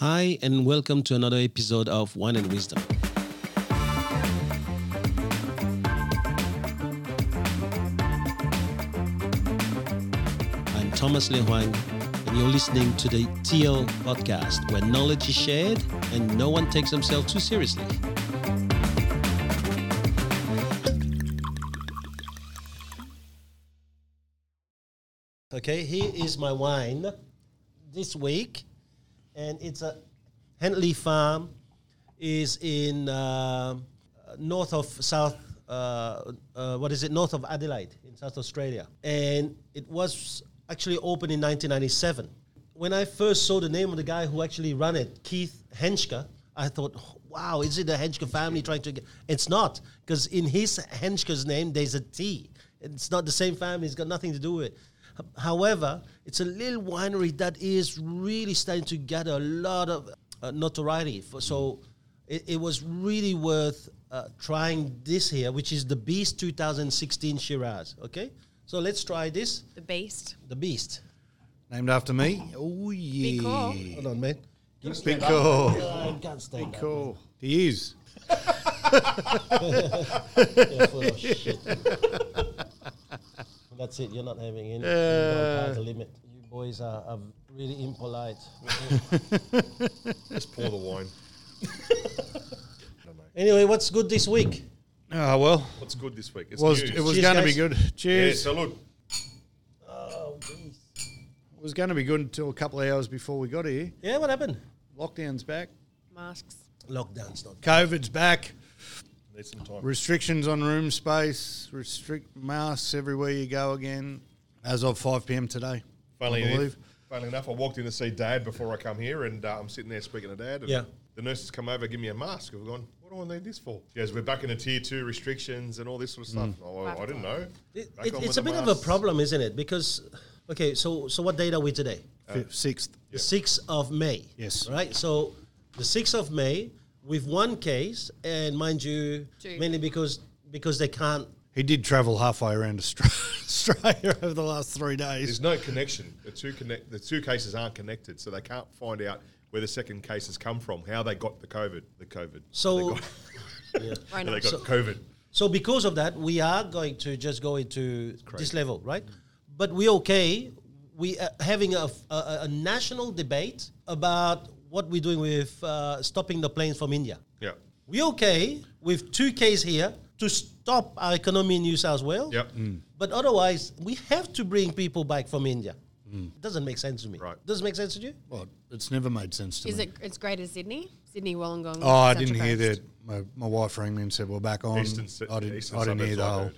Hi, and welcome to another episode of Wine and Wisdom. I'm Thomas Le Huang, and you're listening to the TL podcast, where knowledge is shared and no one takes themselves too seriously. Okay, here is my wine this week, and it's a Hentley Farm. is in uh, north of South. Uh, uh, what is it? North of Adelaide in South Australia, and it was actually opened in 1997. When I first saw the name of the guy who actually ran it, Keith Hentschke, I thought, "Wow, is it the Henschke family trying to get?" It's not, because in his Hentschke's name there's a T. It's not the same family. It's got nothing to do with it. H- However, it's a little winery that is really starting to gather a lot of uh, notoriety. For, so it, it was really worth uh, trying this here, which is the Beast 2016 Shiraz. Okay, so let's try this. The Beast. The Beast. Named after me? Oh, yeah. call. Hold on, man. Big call. I can't stand that. Cool. He is. Yeah, full of shit. That's it. You're not having any. you the limit. You boys are, are really impolite. Just pour the wine. anyway, what's good this week? Oh, well. What's good this week? It's Was, news. it was Cheers, going to be guys. good. yeah, Cheers. so look, Oh, geez. It was going to be good until a couple of hours before we got here. Yeah, what happened? Lockdown's back. Masks. Lockdown's not. COVID's back. Need some time. Restrictions on room space. Restrict masks everywhere you go again. As of 5 p.m. today. Funnily I enough, believe. funnily enough, I walked in to see Dad before I come here, and uh, I'm sitting there speaking to Dad. And Yeah. The nurses come over, give me a mask. I've gone, what do I need this for? Yes, we're back in a tier two restrictions and all this sort of stuff. Oh, well, I didn't know. It, it- it's a the bit of a problem, isn't it? Because, okay, so so what date are we today? Fifth, Sixth. The 6th of May. Yes. Right? So the 6th of May, with one case, and mind you, Two. mainly because because they can't. He did travel halfway around Australia over the last three days. There's no connection. The two connect. The two cases aren't connected, so they can't find out where the second cases come from, how they got the COVID. The COVID. So, they got, Right how they got COVID. so because of that, we are going to just go into this level, right? But we're okay. We are having a, a, a national debate about what we're doing with uh, stopping the planes from India. Yeah. We're okay with two Ks here to stop our economy in New South Wales. Yep. But otherwise, we have to bring people back from India. It doesn't make sense to me. Right. Does it make sense to you? Well, it's never made sense to Is me. it? It's Greater Sydney, Sydney, Wollongong. Oh, I didn't hear that. My, my wife rang me and said we're back on. Eastern I didn't. eastern I didn't hear the whole. heard.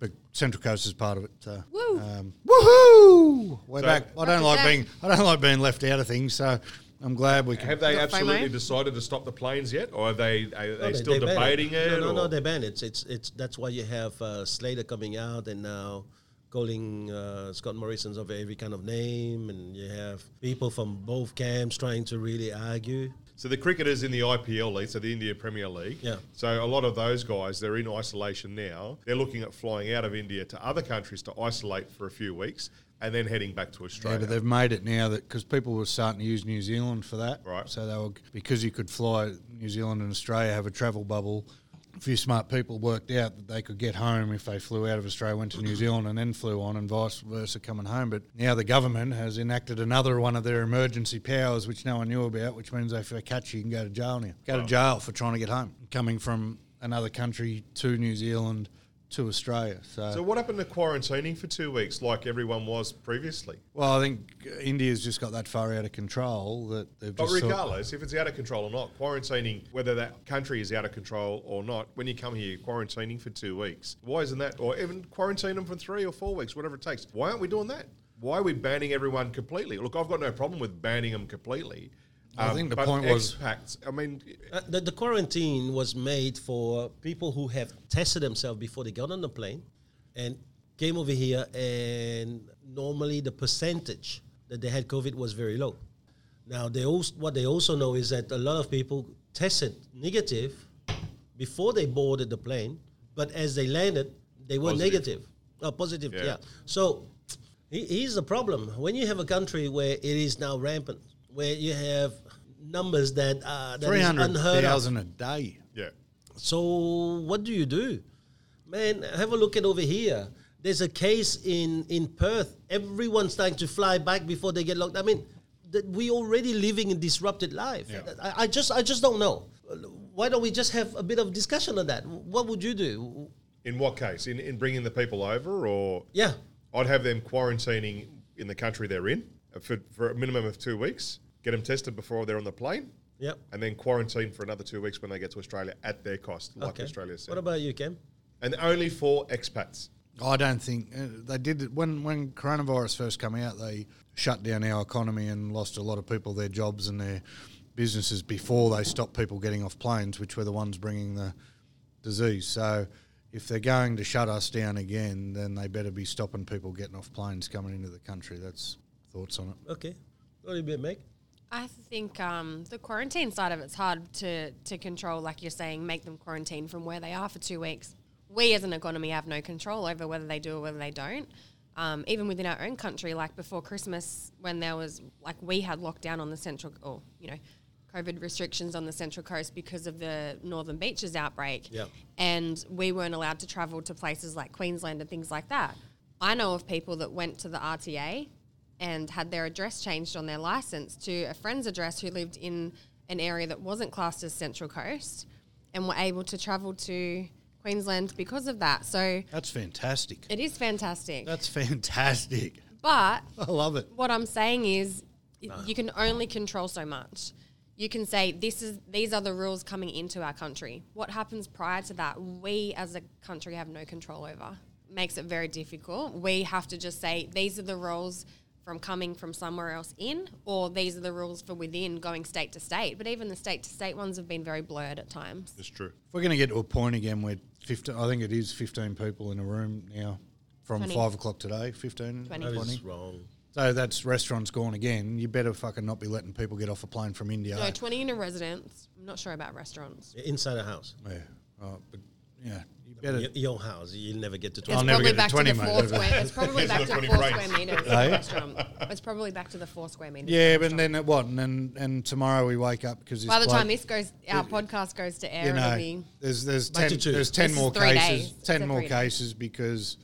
But Central Coast is part of it. So. Woo. Um, woohoo! We're So- back. I don't like Represent. being. I don't like being left out of things. So I'm glad we can. Have they absolutely decided to stop the planes yet, or are they are they No, still they debating it? No, no, no, they ban it. It's, it's, it's, that's why you have uh, Slater coming out and now calling uh, Scott Morrison's of every kind of name, and you have people from both camps trying to really argue. So the cricketers in the IPL league, so the India Premier League. Yeah. So a lot of those guys, they're in isolation now. They're looking at flying out of India to other countries to isolate for a few weeks, and then heading back to Australia. Yeah, but they've made it now that because people were starting to use New Zealand for that. Right. So they were because you could fly New Zealand and Australia have a travel bubble. A few smart people worked out that they could get home if they flew out of Australia, went to New Zealand, and then flew on, and vice versa coming home. But now the government has enacted another one of their emergency powers, which no one knew about, which means if they catch you, you can go to jail now. Go to jail for trying to get home, coming from another country to New Zealand to Australia. so so what happened to quarantining for two weeks, like everyone was previously? Well, I think India's just got that far out of control that they've But regardless, if it's out of control or not, quarantining, whether that country is out of control or not, when you come here, quarantining for two weeks, why isn't that? Or even quarantine them for three or four weeks, whatever it takes. Why aren't we doing that? Why are we banning everyone completely? Look, I've got no problem with banning them completely. I think the point was- expats. I mean, Uh, the, the quarantine was made for people who have tested themselves before they got on the plane and came over here, and normally the percentage that they had COVID was very low. Now, they also, what they also know is that a lot of people tested negative before they boarded the plane, but as they landed, they were Positive. negative. Oh, positive, Yeah. yeah. So here's the problem. When you have a country where it is now rampant, where you have numbers that are that Three is hundred unheard of. thousand a day. Yeah. So what do you do, man? Have a look at over here. There's a case in in Perth. Everyone's starting to fly back before they get locked. I mean, that we already living in disrupted life. I, I just I just don't know. Why don't we just have a bit of discussion on that? What would you do? In what case? In, in bringing the people over, or Yeah, I'd have them quarantining in the country they're in uh, for, for a minimum of two weeks. Get them tested before they're on the plane, yep. and then quarantine for another two weeks when they get to Australia at their cost, like Okay. Australia said. What about you, Cam? and only for expats. I don't think uh, they did it when when coronavirus first came out. They shut down our economy and lost a lot of people their jobs and their businesses before they stopped people getting off planes, which were the ones bringing the disease. So. If they're going to shut us down again, then they better be stopping people getting off planes coming into the country. That's thoughts on it. Okay, what do you bit, Meg? I think um, the quarantine side of it's hard to, to control, like you're saying, make them quarantine from where they are for two weeks. We as an economy have no control over whether they do or whether they don't. Um, even within our own country, like before Christmas, when there was, like, we had lockdown on the central, or, you know, COVID restrictions on the Central Coast because of the Northern Beaches outbreak. Yeah. And we weren't allowed to travel to places like Queensland and things like that. I know of people that went to the RTA and had their address changed on their license to a friend's address who lived in an area that wasn't classed as Central Coast and were able to travel to Queensland because of that. So That's fantastic. it is fantastic. That's fantastic. But I love it. what I'm saying is you can only control so much. You can say this is these are the rules coming into our country. What happens prior to that, we as a country have no control over. Makes it very difficult. We have to just say these are the rules from coming from somewhere else in, or these are the rules for within going state to state. But even the state to state ones have been very blurred at times. It's true. If we're going to get to a point again where 15, I think it is 15 people in a room now from 20. 5 o'clock today, 15, 20. That 20. is wrong. So that's restaurants gone again. You better fucking not be letting people get off a plane from India. No, 20 unit residents. I'm not sure about restaurants. Inside a house, Yeah, oh, but yeah, you better. Your house, you'll never get to It's. I'll never get to back to, 20, the four square. It's probably back to It's not four 20 square meters. The. It's probably back to the four square meters. Yeah, but then at what? And then and tomorrow we wake up because by the time this goes, our podcast goes to air, you know, there's there's Back ten there's ten This more cases. days. Ten a more cases because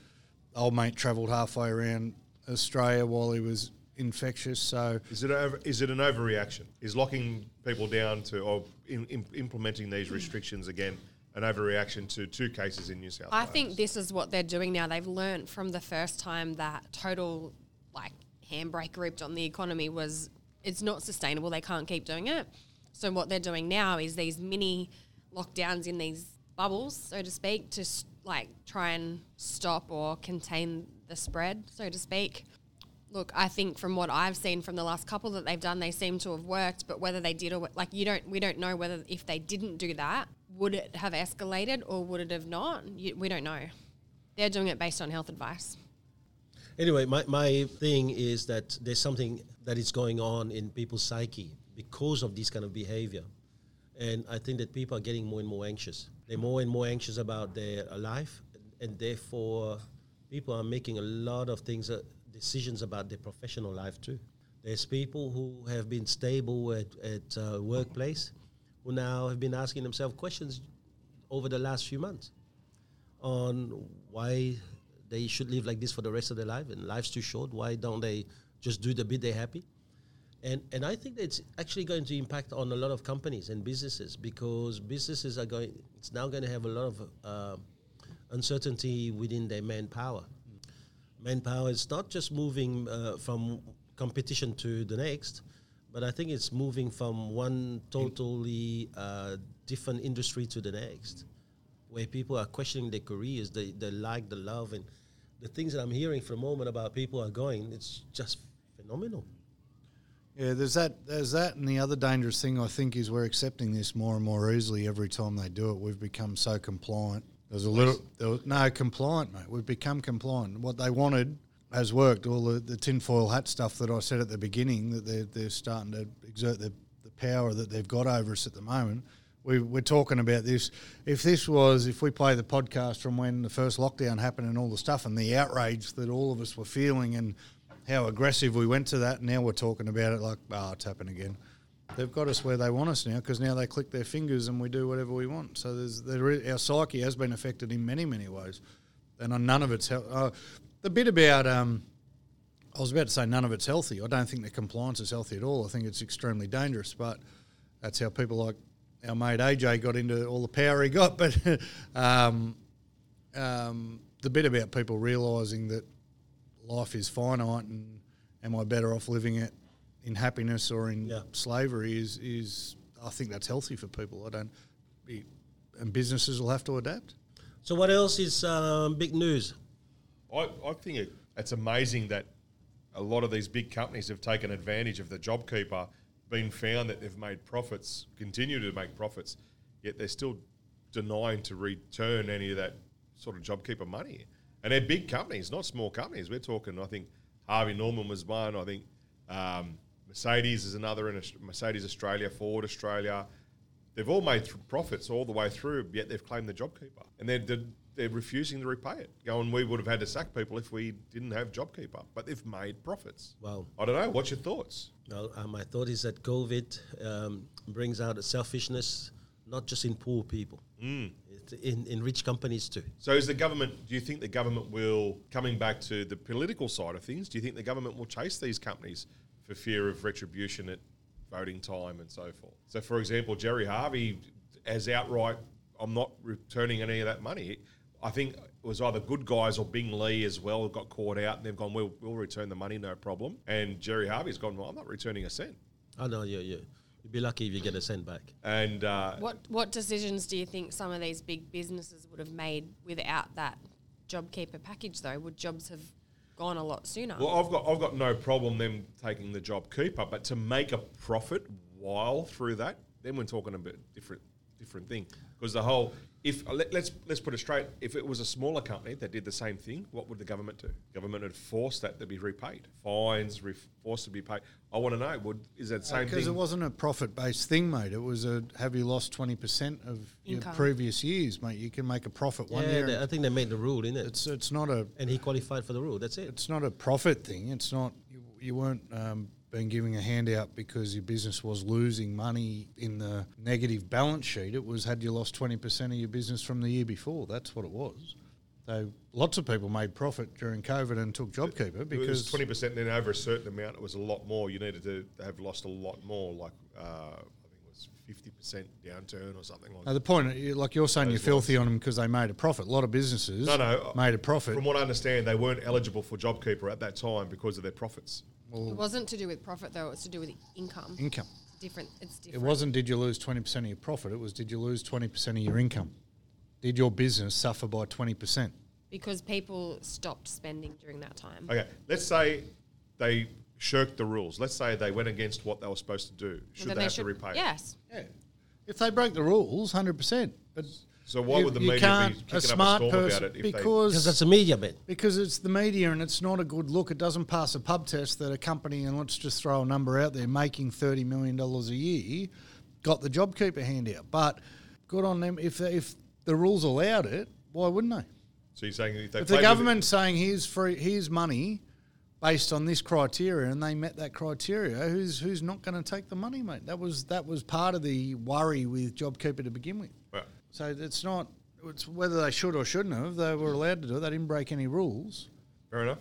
old mate travelled halfway around Australia while he was infectious. So Is it over, is it an overreaction? Is locking people down to or in, im implementing these restrictions again an overreaction to two cases in New South I Wales? think this is what they're doing now. They've learnt from the first time that total like handbrake ripped on the economy was it's not sustainable. They can't keep doing it. So what they're doing now is these mini lockdowns in these bubbles, so to speak, to like try and stop or contain the spread, so to speak. Look, I think from what I've seen from the last couple that they've done, they seem to have worked. But whether they did or like you don't, we don't know whether if they didn't do that, would it have escalated or would it have not? We don't know. They're doing it based on health advice. Anyway, my, my thing is that there's something that is going on in people's psyche because of this kind of behavior. And I think that people are getting more and more anxious. They're more and more anxious about their life, and therefore, people are making a lot of things, uh, decisions about their professional life too. There's people who have been stable at, at uh, workplace who now have been asking themselves questions over the last few months on why they should live like this for the rest of their life and life's too short. Why don't they just do the bit they're happy? And and i think that it's actually going to impact on a lot of companies and businesses because businesses are going it's now going to have a lot of uh, uncertainty within their manpower. Manpower is not just moving uh, from competition to the next but i think it's moving from one totally uh, different industry to the next where people are questioning their careers, the, the like, the love, and the things that I'm hearing for a moment about people are going, it's just phenomenal. yeah, there's that there's that, and the other dangerous thing I think is we're accepting this more and more easily every time they do it. We've become so compliant. There's a little there was, no compliant, mate. We've become compliant. What they wanted has worked. All the, the tinfoil hat stuff that I said at the beginning that they're they're starting to exert the, the power that they've got over us at the moment. We, we're talking about this. If this was, if we play the podcast from when the first lockdown happened and all the stuff and the outrage that all of us were feeling and how aggressive we went to that, now we're talking about it like, oh, it's happened again. They've got us where they want us now because now they click their fingers and we do whatever we want. So there's there is, our psyche has been affected in many many ways, and on none of it's uh, the bit about um, I was about to say none of it's healthy. I don't think the compliance is healthy at all. I think it's extremely dangerous, but that's how people like our mate AJ got into all the power he got. But um, um, the bit about people realising that life is finite and am I better off living it in happiness or in Yeah. slavery is is I think that's healthy for people. I don't be, and businesses will have to adapt. So what else is um, big news? I, I think it, it's amazing that a lot of these big companies have taken advantage of the JobKeeper, been found that they've made profits, continue to make profits, yet they're still denying to return any of that sort of JobKeeper money. And they're big companies, not small companies. We're talking, I think Harvey Norman was one. I think um, Mercedes is another in Mercedes Australia, Ford Australia. They've all made th- profits all the way through, yet they've claimed the JobKeeper, and they're, they're they're refusing to repay it. Going, we would have had to sack people if we didn't have JobKeeper, but they've made profits. Well, I don't know. What's your thoughts? Well, uh, my thought is that COVID um, brings out a selfishness, not just in poor people, Mm. it's in, in rich companies too. So, is the government? Do you think the government will coming back to the political side of things? Do you think the government will chase these companies for fear of retribution at voting time and so forth? So, for example, Gerry Harvey as outright, I'm not returning any of that money. I think it was either Good Guys or Bing Lee as well got caught out, and they've gone, "We'll, we'll return the money, no problem." And Gerry Harvey's gone, "Well, I'm not returning a cent." Oh no, you you you'd be lucky if you get a cent back. And uh, What what decisions do you think some of these big businesses would have made without that JobKeeper package though? Would jobs have gone a lot sooner? Well, I've got I've got no problem them taking the job keeper, but to make a profit while through that, then we're talking a bit different different thing. Because the whole if let, let's let's put it straight, if it was a smaller company that did the same thing, what would the government do? Government would force that to be repaid, fines, re- forced to be paid. I want to know, would is that same thing? Because thing? it wasn't a profit based thing, mate. It was a have you lost twenty percent of your Income. previous years, mate? You can make a profit one yeah, year. they- I think they made the rule, innit? It's it's not a and he qualified for the rule. That's it. it's not a profit thing. It's not you, you weren't um, being giving a handout because your business was losing money in the negative balance sheet. It was had you lost twenty percent of your business from the year before. That's what it was. So lots of people made profit during COVID and took JobKeeper because twenty percent. Then over a certain amount, it was a lot more. You needed to have lost a lot more, like uh, I think it was fifty percent downturn or something like. No, that. the point, like you're saying, you're filthy on them because they made a profit. A lot of businesses No, no. made a profit. From what I understand, they weren't eligible for JobKeeper at that time because of their profits. It wasn't to do with profit though; it was to do with income. income. different. It's different. It wasn't did you lose 20% of your profit, it was did you lose 20% of your income? Did your business suffer by 20%? because people stopped spending during that time. Okay, let's say they shirked the rules. Let's say they went against what they were supposed to do. Should Then they, have to repay? it? Yes. Yeah. If they broke the rules, 100%. But So why would the media be can't- kicking up a storm about it if Because because that's a media bit. because it's the media and it's not a good look. It doesn't pass a pub test that a company and let's just throw a number out there making thirty million dollars a year got the JobKeeper handout. But good on them if they, if the rules allowed it, why wouldn't they? So you're saying if they If the with government's saying here's free, here's money based on this criteria, and they met that criteria, who's who's not going to take the money, mate? That was that was part of the worry with JobKeeper to begin with. it, Well, So it's not it's whether they should or shouldn't have. They were allowed to do it. They didn't break any rules. fair enough.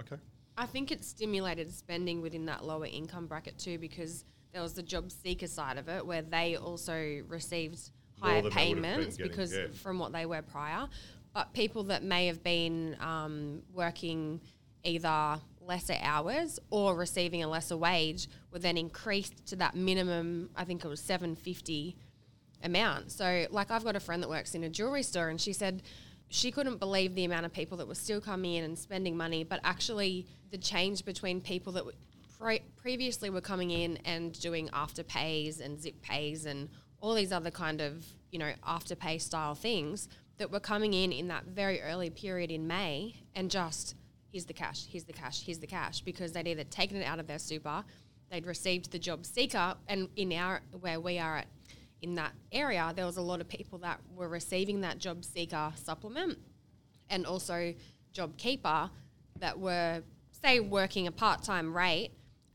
Okay. I think it stimulated spending within that lower income bracket too, because there was the job seeker side of it where they also received higher than they would have been payments getting, because yeah. from what they were prior. But people that may have been um, working either lesser hours or receiving a lesser wage were then increased to that minimum. I think it was seven fifty amount. So, like, I've got a friend that works in a jewelry store, and she said she couldn't believe the amount of people that were still coming in and spending money, but actually the change between people that pre- previously were coming in and doing after pays and zip pays and all these other kind of you know after pay style things that were coming in in that very early period in May and just here's the cash, here's the cash, here's the cash because they'd either taken it out of their super, they'd received the job seeker, and in our where we are at in that area, there was a lot of people that were receiving that job seeker supplement and also job keeper that were say working a part-time rate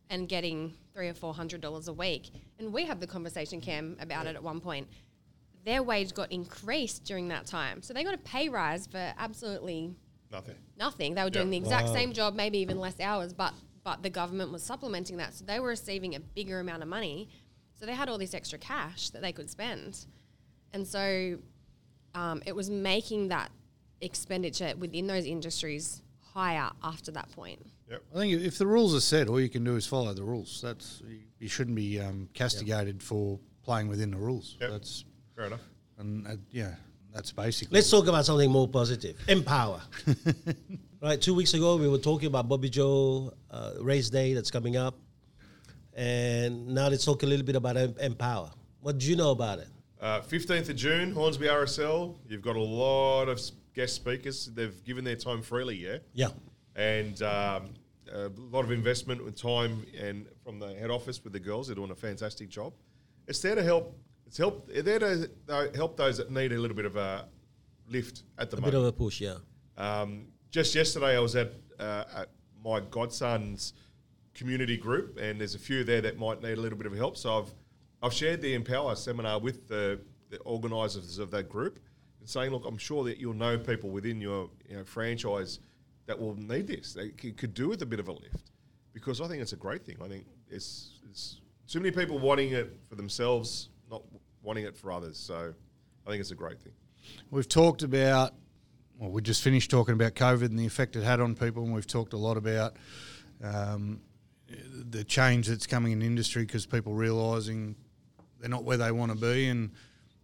and getting three or four hundred dollars a week and we had the conversation, Cam, about it at one point. Their wage got increased during that time, so they got a pay rise for absolutely Nothing. nothing. They were doing Yeah. the exact Wow. same job, maybe even less hours, but but the government was supplementing that, so they were receiving a bigger amount of money. So they had all this extra cash that they could spend, and so um, it was making that expenditure within those industries higher after that point. Yep. I think if the rules are set, all you can do is follow the rules. That's you- you shouldn't be um, castigated for playing within the rules. Yep. That's Fair enough. and uh, yeah, that's basically. Let's talk about something more positive. Empower. right, two weeks ago we were talking about Bobby Joe uh, race day that's coming up, and now let's talk a little bit about em- Empower. What do you know about it? Uh, 15th of June, Hornsby RSL. You've got a lot of guest speakers. They've given their time freely, yeah? Yeah, And um, a lot of investment with time and from the head office with the girls. They're doing a fantastic job. It's there to help. It's help. There to uh, help those that need a little bit of a lift at the moment. a bit of a push. Yeah, Um, just yesterday, I was at, uh, at my godson's community group, and there's a few there that might need a little bit of help. So I've I've shared the Empower seminar with the, the organisers of that group, and saying, look, I'm sure that you'll know people within your you know, franchise that will need this. They c- could do with a bit of a lift, because I think it's a great thing. I think it's, it's too many people wanting it for themselves, not wanting it for others. So I think it's a great thing. We've talked about, well, we just finished talking about COVID and the effect it had on people, and we've talked a lot about um, the change that's coming in industry because people realising they're not where they want to be, and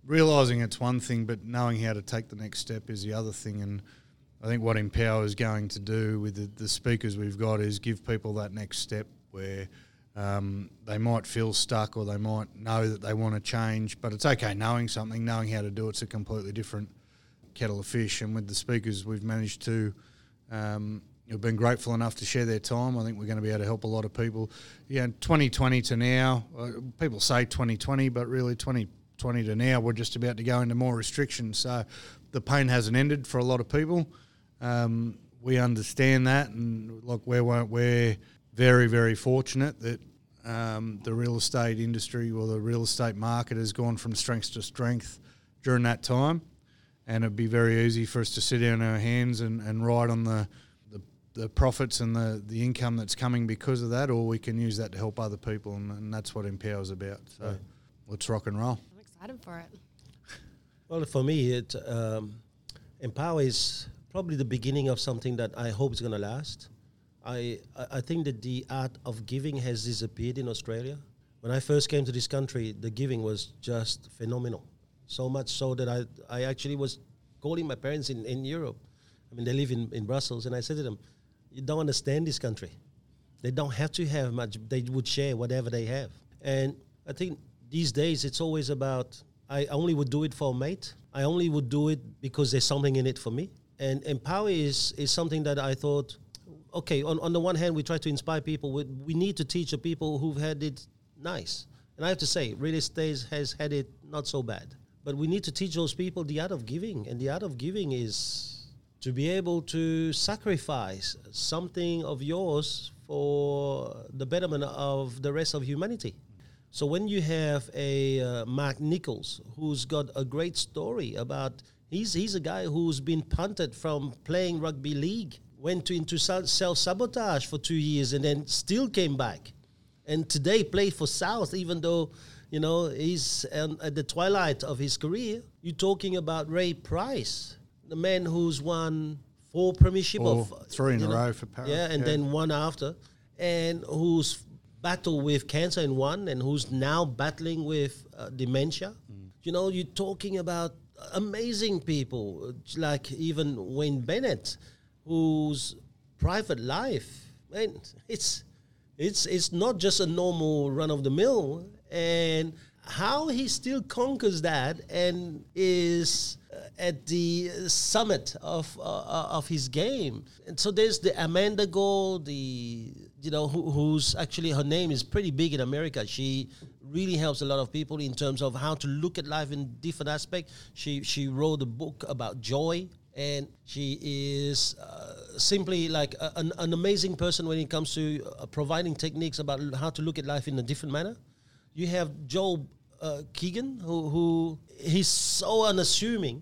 realising it's one thing, but knowing how to take the next step is the other thing. And I think what Empower is going to do with the, the speakers we've got is give people that next step where um, they might feel stuck or they might know that they want to change, but it's okay knowing something, knowing how to do it's a completely different kettle of fish. And with the speakers, we've managed to. Um, You've been grateful enough to share their time. I think we're going to be able to help a lot of people. Yeah, 2020 to now, uh, people say 2020, but really 2020 to now, we're just about to go into more restrictions. So the pain hasn't ended for a lot of people. Um, we understand that, and look, we're we're very very fortunate that um, the real estate industry or the real estate market has gone from strength to strength during that time, and it'd be very easy for us to sit down our hands and, and ride on the, the the profits and the, the income that's coming because of that, or we can use that to help other people, and, and that's what Empower's about. So let's rock and roll. I'm excited for it. Well, for me, it um, Empower is probably the beginning of something that I hope is going to last. I I I think that the art of giving has disappeared in Australia. When I first came to this country, the giving was just phenomenal. So much so that I I actually was calling my parents in, in Europe. I mean, they live in, in Brussels, and I said to them, "You don't understand this country. They don't have to have much. They would share whatever they have." And I think these days it's always about I only would do it for a mate. I only would do it because there's something in it for me. And empower is is something that I thought, okay, on, on the one hand we try to inspire people. We, we need to teach the people who've had it nice. And I have to say, real estate has had it not so bad. But we need to teach those people the art of giving. And the art of giving is to be able to sacrifice something of yours for the betterment of the rest of humanity. So when you have a uh, Mark Nichols who's got a great story about he's he's a guy who's been punted from playing rugby league, went to, into self sabotage for two years and then still came back, and today played for South even though you know he's at the twilight of his career. You're talking about Ray Price, the man who's won four premiership of three in a know, row for Parra. yeah, and Yeah. then one after, and who's battled with cancer in one, and who's now battling with uh, dementia. You know, you're talking about amazing people like even Wayne Bennett, whose private life, man, it's it's it's not just a normal run of the mill, and how he still conquers that and is at the summit of uh, uh, of his game. And so there's the Amanda Gore, the you know who, who's actually her name is pretty big in America. She really helps a lot of people in terms of how to look at life in different aspects. She she wrote a book about joy. And she is uh, simply like a, an, an amazing person when it comes to uh, providing techniques about how to look at life in a different manner. You have Joel uh, Keegan, who, who he's so unassuming,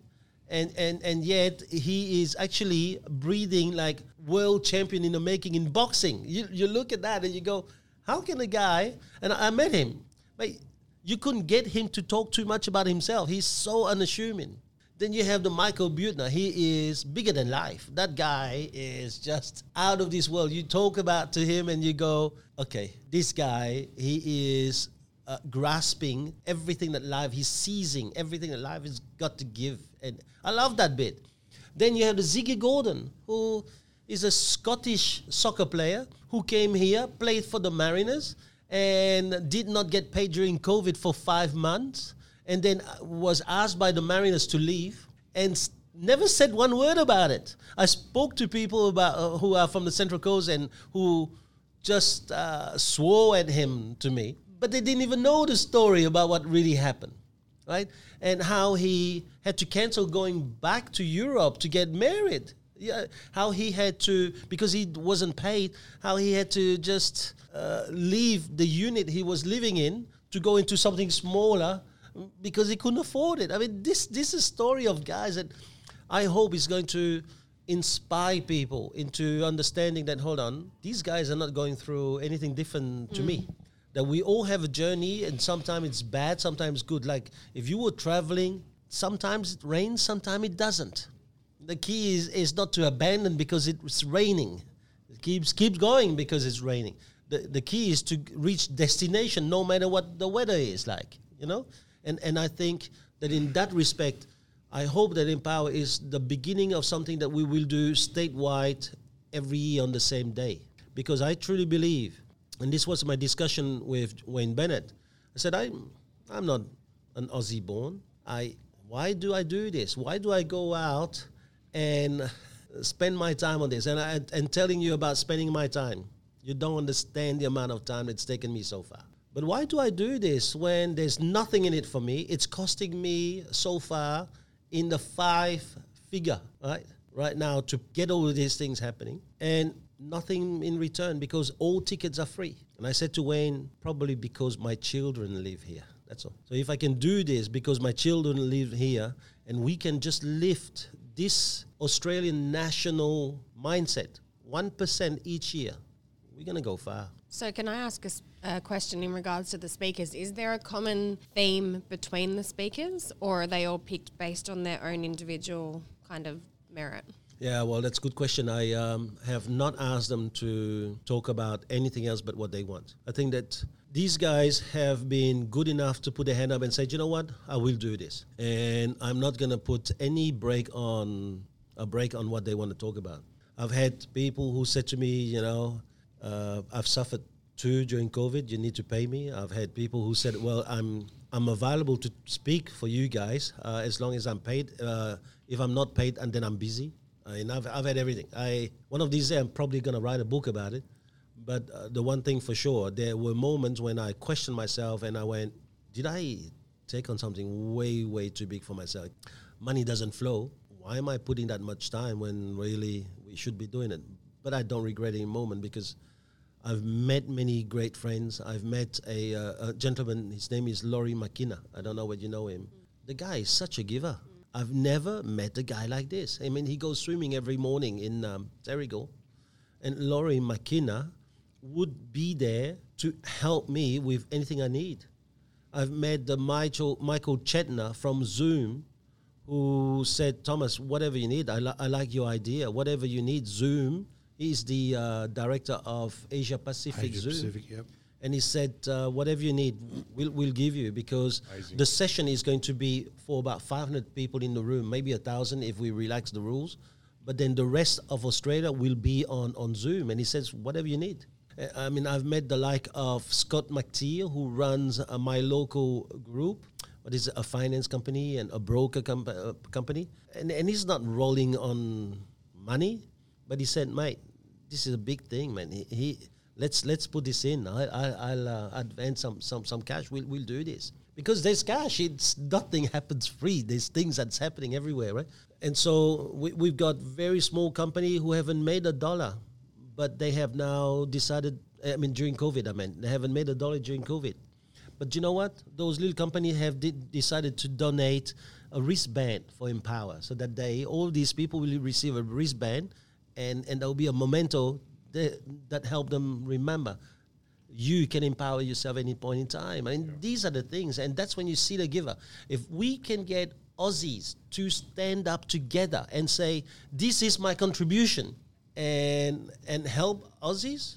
and, and, and yet he is actually breathing like world champion in the making in boxing. You, you look at that and you go, how can a guy, and I met him, but you couldn't get him to talk too much about himself. He's so unassuming. Then you have the Michael Butner. He is bigger than life. That guy is just out of this world. You talk about to him and you go, okay, this guy, he is uh, grasping everything that life, he's seizing everything that life has got to give. And I love that bit. Then you have the Ziggy Gordon, who is a Scottish soccer player who came here, played for the Mariners, and did not get paid during COVID for five months and then was asked by the Mariners to leave and never said one word about it. I spoke to people about uh, who are from the Central Coast and who just uh, swore at him to me, but they didn't even know the story about what really happened, right? And how he had to cancel going back to Europe to get married. Yeah, how he had to because he wasn't paid. How he had to just uh, leave the unit he was living in to go into something smaller because he couldn't afford it. I mean, this this is story of guys that I hope is going to inspire people into understanding that hold on, these guys are not going through anything different to me. That we all have a journey, and sometimes it's bad, sometimes good. Like if you were traveling, sometimes it rains, sometimes it doesn't. The key is, is not to abandon because it's raining. It keeps keeps going because it's raining. The the key is to reach destination no matter what the weather is like, you know? And and I think that in that respect, I hope that Empower is the beginning of something that we will do statewide every year on the same day. Because I truly believe, and this was my discussion with Wayne Bennett. I said, I'm I'm not an Aussie born. I why do I do this? Why do I go out and spend my time on this? And I and telling you about spending my time. You don't understand the amount of time it's taken me so far. But why do I do this when there's nothing in it for me? It's costing me so far in the five figure, right? Right now to get all of these things happening and nothing in return because all tickets are free. And I said to Wayne, probably because my children live here. That's all. So if I can do this because my children live here and we can just lift this Australian national mindset 1% each year, we're going to go far. So, can I ask a, question in regards to the speakers? Is there a common theme between the speakers, or are they all picked based on their own individual kind of merit? Yeah, well, that's a good question. I um, have not asked them to talk about anything else but what they want. I think that these guys have been good enough to put their hand up and say, you know what, I will do this, and I'm not going to put any break on a break on what they want to talk about. I've had people who said to me, you know, uh, I've suffered too during COVID. You need to pay me. I've had people who said, well, I'm I'm available to speak for you guys uh, as long as I'm paid. Uh, if I'm not paid, and then I'm busy. I mean, I've, I've had everything. I one of these days I'm probably gonna write a book about it. But uh, the one thing for sure, there were moments when I questioned myself and I went, did I take on something way way too big for myself? Money doesn't flow. Why am I putting that much time when really we should be doing it? But I don't regret any moment because I've met many great friends. I've met a, uh, a gentleman. His name is Laurie McKenna. I don't know whether you know him. The guy is such a giver. I've never met a guy like this. I mean, he goes swimming every morning in um, Terrigal, and Laurie McKenna would be there to help me with anything I need. I've met the Michael Michael Chetner from Zoom, who said, "Thomas, whatever you need, I, li- I like your idea. Whatever you need, Zoom." He's the uh, director of Asia Pacific Asia Zoom, Pacific, yep. And he said, uh, "Whatever you need, we'll, we'll give you because the session is going to be for about 500 people in the room, maybe a thousand if we relax the rules, but then the rest of Australia will be on on Zoom." And he says, "Whatever you need." Uh, I mean, I've met the like of Scott McTeer, who runs uh, my local group. What is it, a finance company and a broker com- uh, company? And, and he's not rolling on money, but he said, mate, this is a big thing, man. He, he let's let's put this in. I, I, I'll uh, advance some, some some cash. We'll we'll do this because there's cash. It's nothing happens free. There's things that's happening everywhere, right? And so we, we've got very small company who haven't made a dollar, but they have now decided. I mean, during COVID, I mean, they haven't made a dollar during COVID, But you know what? Those little companies have de- decided to donate a wristband for Empower, so that they all these people will receive a wristband, and and there will be a memento that, that help them remember. You can empower yourself any point in time. I mean, these are the things, and that's when you see the giver. If we can get Aussies to stand up together and say, "This is my contribution," and and help Aussies,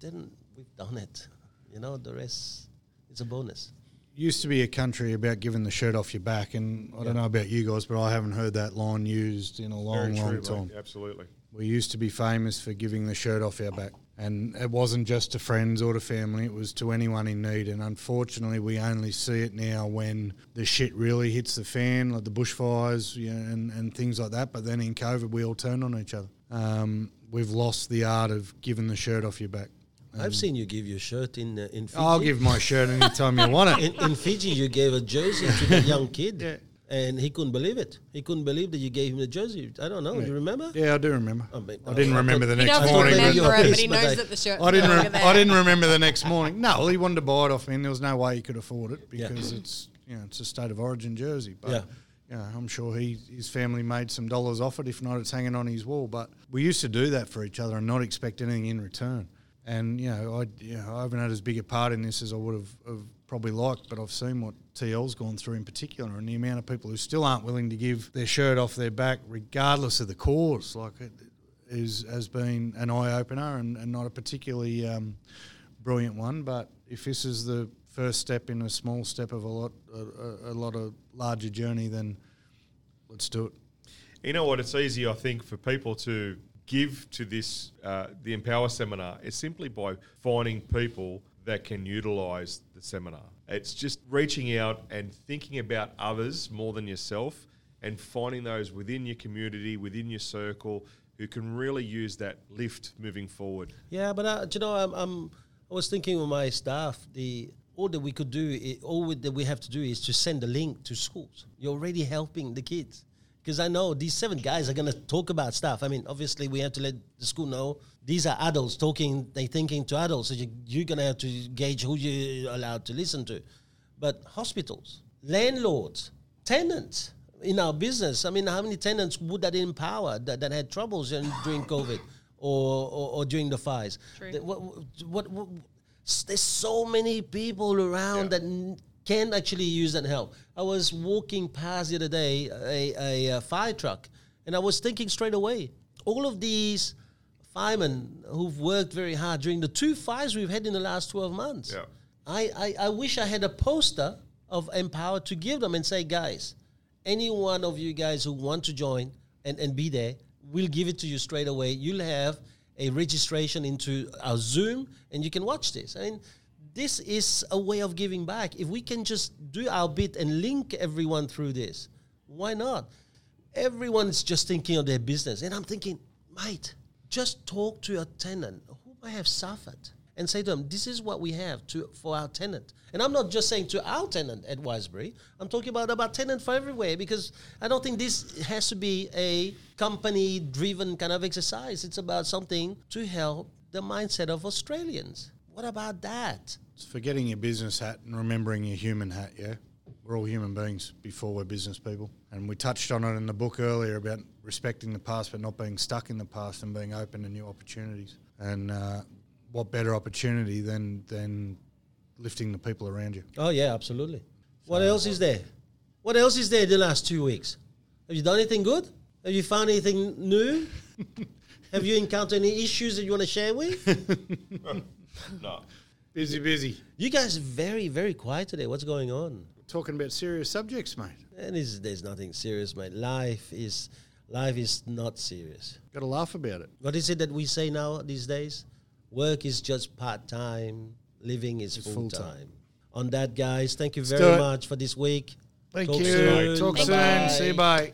then we've done it. You know, the rest is a bonus. Used to be a country about giving the shirt off your back, and I don't know about you guys, but I haven't heard that line used in a long, Very long true, time. mate. Absolutely. We used to be famous for giving the shirt off our back. And it wasn't just to friends or to family, it was to anyone in need. And unfortunately, we only see it now when the shit really hits the fan, like the bushfires you know, and, and things like that. But then in COVID, we all turned on each other. Um, we've lost the art of giving the shirt off your back. I've seen you give your shirt in uh, in Fiji. I'll give my shirt anytime you want it. in, in Fiji, you gave a jersey to the young kid, Yeah. And he couldn't believe it. He couldn't believe that you gave him the jersey. I don't know. Do you remember? Yeah, I do remember. Oh, I mean, I didn't I remember thought- the He next doesn't morning. remember but- it, but he piece, but knows that the shirt's I didn't. no Re- longer there. I didn't remember the next morning. No, well, he wanted to buy it off me, and there was no way he could afford it Yeah. because it's you know it's a state of origin jersey. But Yeah. you know, I'm sure he his family made some dollars off it. If not, it's hanging on his wall. But we used to do that for each other and not expect anything in return. And you know, I you know, I haven't had as big a part in this as I would have, have probably like, but I've seen what TL's gone through in particular, and the amount of people who still aren't willing to give their shirt off their back, regardless of the cause. Like it is has been an eye opener and, and not a particularly um, brilliant one. But if this is the first step in a small step of a lot a, a, lot of larger journey, then let's do it. You know what? It's easy, I think, for people to give to this uh, the Empower seminar. It's simply by finding people that can utilise the seminar. It's just reaching out and thinking about others more than yourself, and finding those within your community, within your circle, who can really use that lift moving forward. Yeah, but uh, you know, I'm, I'm I was thinking with my staff, the all that we could do, i all we- that we have to do is to send a link to schools. You're already helping the kids. Because I know these seven guys are going to talk about stuff. I mean, obviously, we have to let the school know these are adults talking, they thinking to adults. So you, you're going to have to gauge who you're allowed to listen to. But hospitals, landlords, tenants in our business. I mean, how many tenants would that empower that, that had troubles in, during COVID or, or, or during the fires? True. What, what, what, there's so many people around Yeah. that can actually use that help. I was walking past the other day a, a, uh fire truck, and I was thinking straight away, all of these firemen who've worked very hard during the two fires we've had in the last 12 months. Yeah. I, I, I wish I had a poster of Empower to give them and say, guys, any one of you guys who want to join and, and be there, we'll give it to you straight away. You'll have a registration into our Zoom and you can watch this. I mean, this is a way of giving back. If we can just do our bit and link everyone through this, why not? Everyone's just thinking of their business. And I'm thinking, mate, just talk to your tenant who might have suffered and say to them, this is what we have to for our tenant. And I'm not just saying to our tenant at Wiseberry, I'm talking about about tenant for everywhere because I don't think this has to be a company driven kind of exercise. It's about something to help the mindset of Australians. What about that? It's forgetting your business hat and remembering your human hat, yeah? We're all human beings before we're business people. And we touched on it in the book earlier about respecting the past but not being stuck in the past and being open to new opportunities. And uh, what better opportunity than, than lifting the people around you? Oh yeah, absolutely. What else is there? What else is there the last two weeks? Have you done anything good? Have you found anything new? Have you encountered any issues that you want to share with? No. Busy, busy. you guys are very, very quiet today. What's going on? Talking about serious subjects, mate. And there's, there's nothing serious, mate. Life is life is not serious. Got to laugh about it. What is it that we say now these days? Work is just part time. Living is It's full full-time. On that, guys, thank you very much for this week. Thank Talk you. soon. Talk Thank soon. you. See you. Bye.